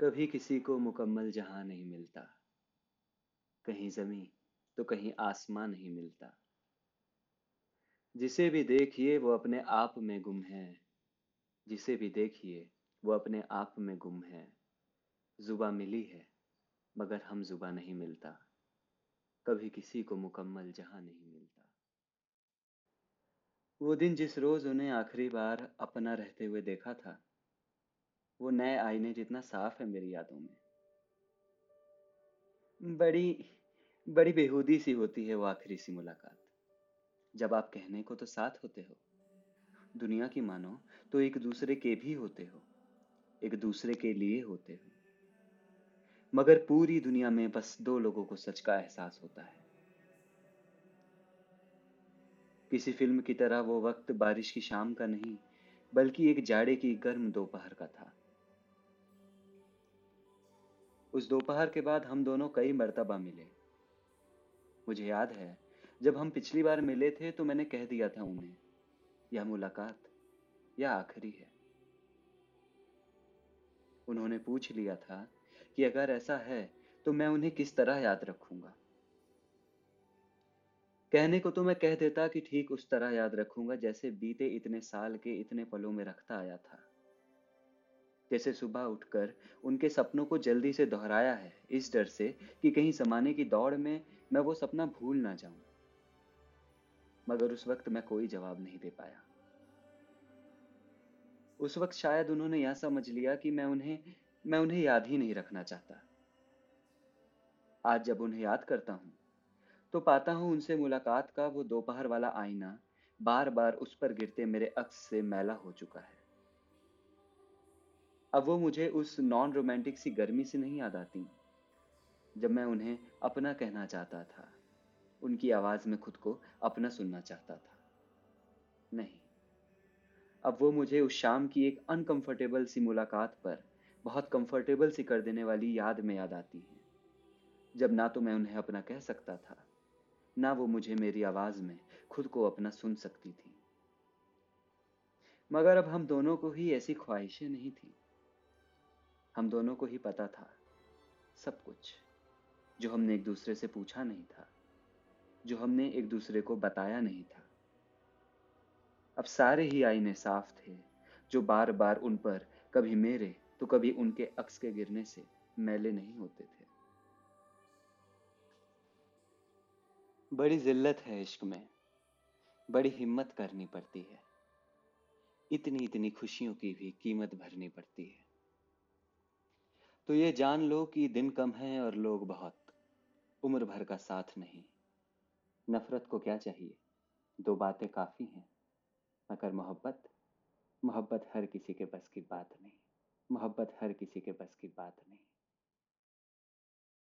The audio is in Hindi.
कभी किसी को मुकम्मल जहाँ नहीं मिलता। कहीं जमी तो कहीं आसमां नहीं मिलता। जिसे भी देखिए वो अपने आप में गुम है। जिसे भी देखिए वो अपने आप में गुम है। जुबा मिली है, मगर हम जुबा नहीं मिलता। कभी किसी को मुकम्मल जहाँ नहीं मिलता। वो दिन जिस रोज उन्हें आखिरी बार अपना रहते हुए देखा था वो नए आईने जितना साफ़ है मेरी यादों में। बड़ी बड़ी बेहूदी सी होती है वो आखिरी सी मुलाकात। जब आप कहने को तो साथ होते हो। दुनिया की मानो तो एक दूसरे के भी होते हो। एक दूसरे के लिए होते हो। मगर पूरी दुनिया में बस दो लोगों को सच का एहसास होता है। किसी फ़िल्म की तरह वो वक्त बारिश की शाम का नहीं, बल्कि एक जाड़े की गर्म दोपहर का था। उस दोपहर के बाद हम दोनों कई मरतबा मिले। मुझे याद है, जब हम पिछली बार मिले थे तो मैंने कह दिया था उन्हें, यह मुलाकात, यह आखिरी है। उन्होंने पूछ लिया था कि अगर ऐसा है तो मैं उन्हें किस तरह याद रखूँगा। कहने को तो मैं कह देता कि ठीक उस तरह याद रखूँगा जैसे बीते इतने साल के इतने पलों में रखता आया था। जैसे सुबह उठकर उनके सपनों को जल्दी से दोहराया है, इस डर से कि कहीं जमाने की दौड़ में मैं वो सपना भूल ना जाऊँ। मगर उस वक्त मैं कोई जवाब नहीं दे पाया। उस वक्त शायद उन्होंने यह समझ लिया कि मैं उन्हें मैं उन्हें याद ही नहीं रखना चाहता। आज जब उन्हें याद करता हूँ तो पाता हूँ उनसे मुलाकात का वो दोपहर वाला आईना बार बार उस पर गिरते मेरे अक्स से मैला हो चुका है। अब वो मुझे उस नॉन रोमांटिक सी गर्मी से नहीं याद आती, जब मैं उन्हें अपना कहना चाहता था। उनकी आवाज़ में खुद को अपना सुनना चाहता था। नहीं, अब वो मुझे उस शाम की एक अनकंफर्टेबल सी मुलाकात पर बहुत कंफर्टेबल सी कर देने वाली याद में याद आती है, जब ना तो मैं उन्हें अपना कह सकता था, ना वो मुझे मेरी आवाज़ में खुद को अपना सुन सकती थी। मगर अब हम दोनों को ही ऐसी ख्वाहिशें नहीं थी। हम दोनों को ही पता था, सब कुछ, जो हमने एक दूसरे से पूछा नहीं था, जो हमने एक दूसरे को बताया नहीं था। अब सारे ही आईने साफ़ थे, जो बार बार उन पर, कभी मेरे तो कभी उनके अक्स के गिरने से, मैले नहीं होते थे। बड़ी जिल्लत है इश्क में, बड़ी हिम्मत करनी पड़ती है। इतनी इतनी खुशियों की भी कीमत भरनी पड़ती है। तो ये जान लो कि दिन कम है और लोग बहुत। उम्र भर का साथ नहीं। नफरत को क्या चाहिए? दो बातें काफ़ी हैं। मगर मोहब्बत? मोहब्बत हर किसी के बस की बात नहीं। मोहब्बत हर किसी के बस की बात नहीं।